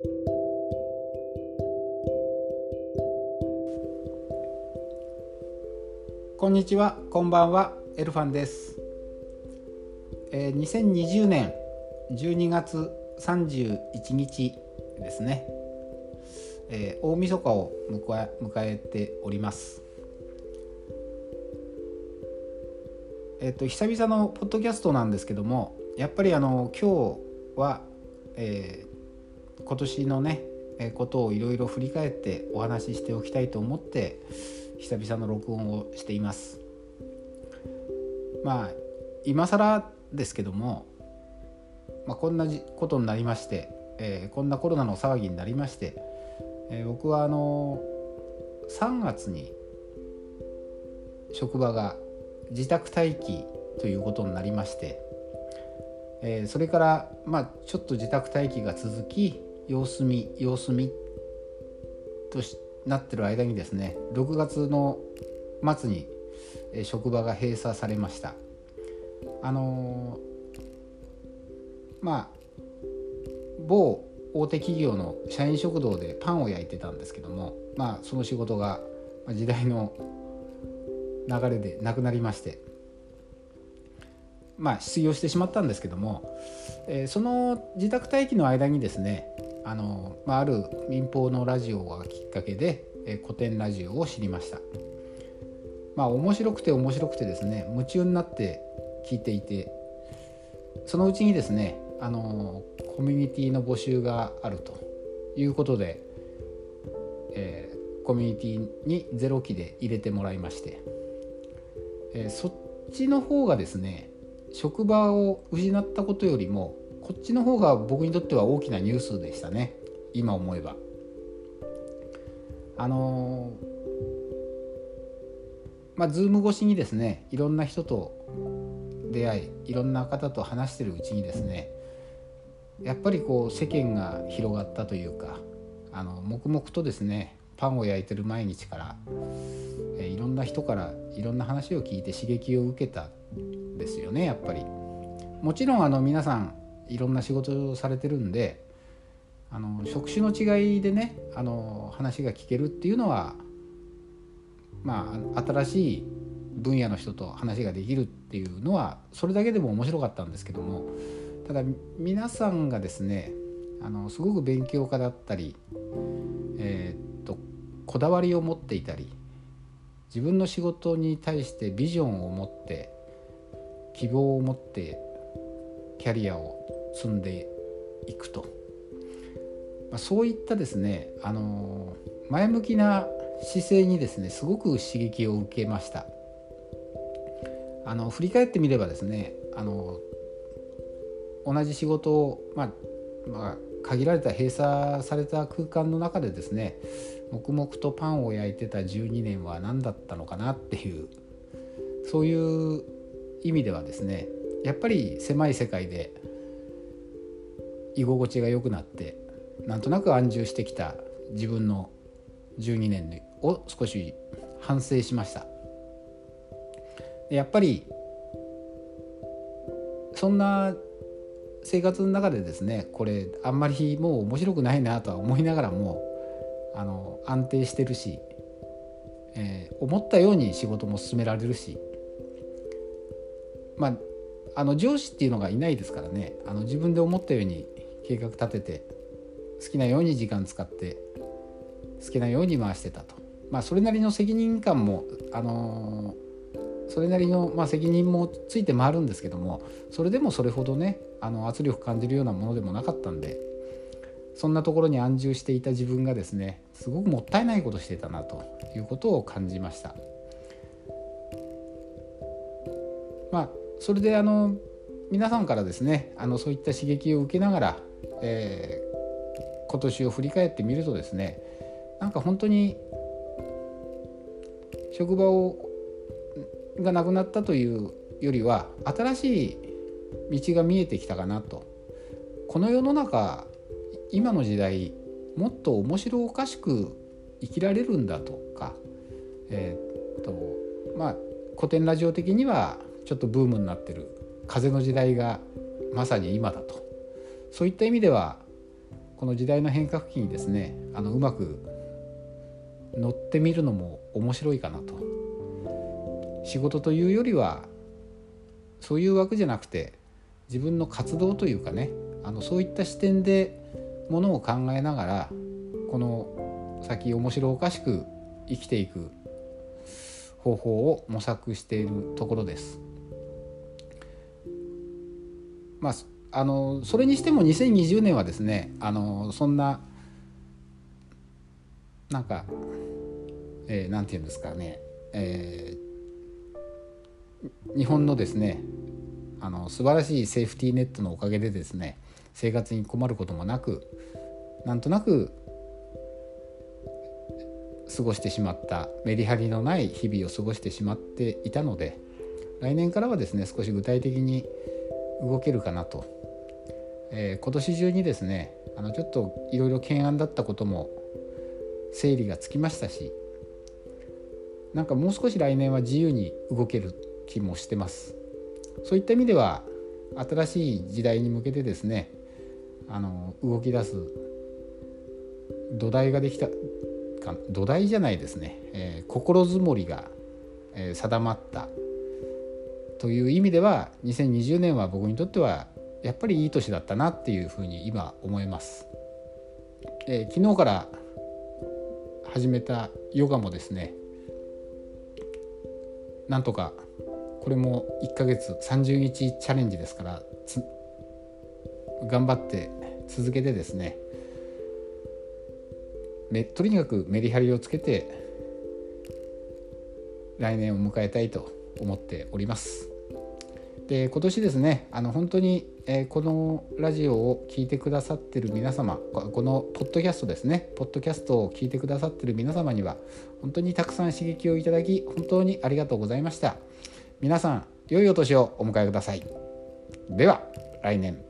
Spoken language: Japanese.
こんにちは、こんばんは、エルファンです。えー、2020年12月31日ですね。えー、大晦日を迎え迎えております。えっ、ー、と久々のポッドキャストなんですけども、やっぱりあの今日は、えー、今年のね、ことをいろいろ振り返ってお話ししておきたいと思って。久々の録音をしていますまあ今更ですけども、まあ、こんなことになりまして、えー、こんなコロナの騒ぎになりまして、えー、僕はあの3月に職場が自宅待機ということになりまして、えー、それからまあちょっと自宅待機が続き様子見様子見となってる間にですね6月の末に職場が閉鎖されました。あのまあ某大手企業の社員食堂でパンを焼いてたんですけどもまあその仕事が時代の流れでなくなりましてまあ失業してしまったんですけども、えー、その自宅待機の間にですねあの、まあ、ある民放のラジオがきっかけで、えー、古典ラジオを知りました。まあ面白くて面白くてですね夢中になって聞いていてそのうちにですねあのコミュニティの募集があるということで、えー、コミュニティに0期で入れてもらいまして、えー、そっちの方がですね職場を失ったことよりもこっちの方が僕にとっては大きなニュースでしたね今思えば。あのまあ Zoom 越しにですねいろんな人と出会いいろんな方と話してるうちにですねやっぱりこう世間が広がったというかあの黙々とですねパンを焼いてる毎日からえいろんな人からいろんな話を聞いて刺激を受けたですよねやっぱり。もちろんあの皆さんいろんな仕事をされてるんであの職種の違いでねあの話が聞けるっていうのはまあ新しい分野の人と話ができるっていうのはそれだけでも面白かったんですけどもただ皆さんがですねあのすごく勉強家だったり、えー、っとこだわりを持っていたり自分の仕事に対してビジョンを持って希望を持ってキャリアを積んでいくと、まあ、そういったですねあの前向きな姿勢にですねすごく刺激を受けました。あの振り返ってみればですねあの同じ仕事を、まあ、まあ、限られた閉鎖された空間の中でですね黙々とパンを焼いてた12年は何だったのかなっていうそういう意味ではですねやっぱり狭い世界で居心地が良くなってなんとなく安住してきた自分の12年を少し反省しました。やっぱりそんな生活の中でですねこれあんまりもう面白くないなとは思いながらもあの安定してるし、えー、思ったように仕事も進められるしまああの上司っていうのがいないですからねあの自分で思ったように計画立てて好きなように時間使って好きなように回してたと。まあ、それなりの責任感も、あのー、それなりの、まあ、責任もついて回るんですけどもそれでもそれほどねあの圧力感じるようなものでもなかったんでそんなところに安住していた自分がですねすごくもったいないことしてたなということを感じました。まあそれであの皆さんからですねあのそういった刺激を受けながらえー、今年を振り返ってみるとですねなんか本当に職場をがなくなったというよりは新しい道が見えてきたかなと。この世の中今の時代もっと面白おかしく生きられるんだとか、えー、っとまあ古典ラジオ的にはちょっとブームになってる風の時代がまさに今だと。そういった意味ではこの時代の変革期にですねあのうまく乗ってみるのも面白いかなと仕事というよりはそういう枠じゃなくて自分の活動というかねあのそういった視点でものを考えながらこの先面白おかしく生きていく方法を模索しているところです。まあ、あのそれにしても2020年はですねあのそんななんか、えー、なんて言うんですかね、えー、日本のですねあの素晴らしいセーフティーネットのおかげでですね生活に困ることもなくなんとなく過ごしてしまったメリハリのない日々を過ごしてしまっていたので来年からはですね少し具体的に動けるかなと、えー、今年中にですねあのちょっといろいろ懸案だったことも整理がつきましたしなんかもう少し来年は自由に動ける気もしてます。そういった意味では新しい時代に向けてですねあの動き出す土台ができたか土台じゃないですね、えー、心づもりが、えー、定まった。という意味では2020年は僕にとってはやっぱりいい年だったなっていうふうに今思います。えー、昨日から始めたヨガもですねなんとかこれも1ヶ月30日チャレンジですから頑張って続けてですねとにかくメリハリをつけて来年を迎えたいと思っております。で今年ですねあの本当に、えー、このラジオを聴いてくださってる皆様このポッドキャストですねポッドキャストを聞いてくださってる皆様には本当にたくさん刺激をいただき本当にありがとうございました。皆さん良いお年をお迎えください。では来年。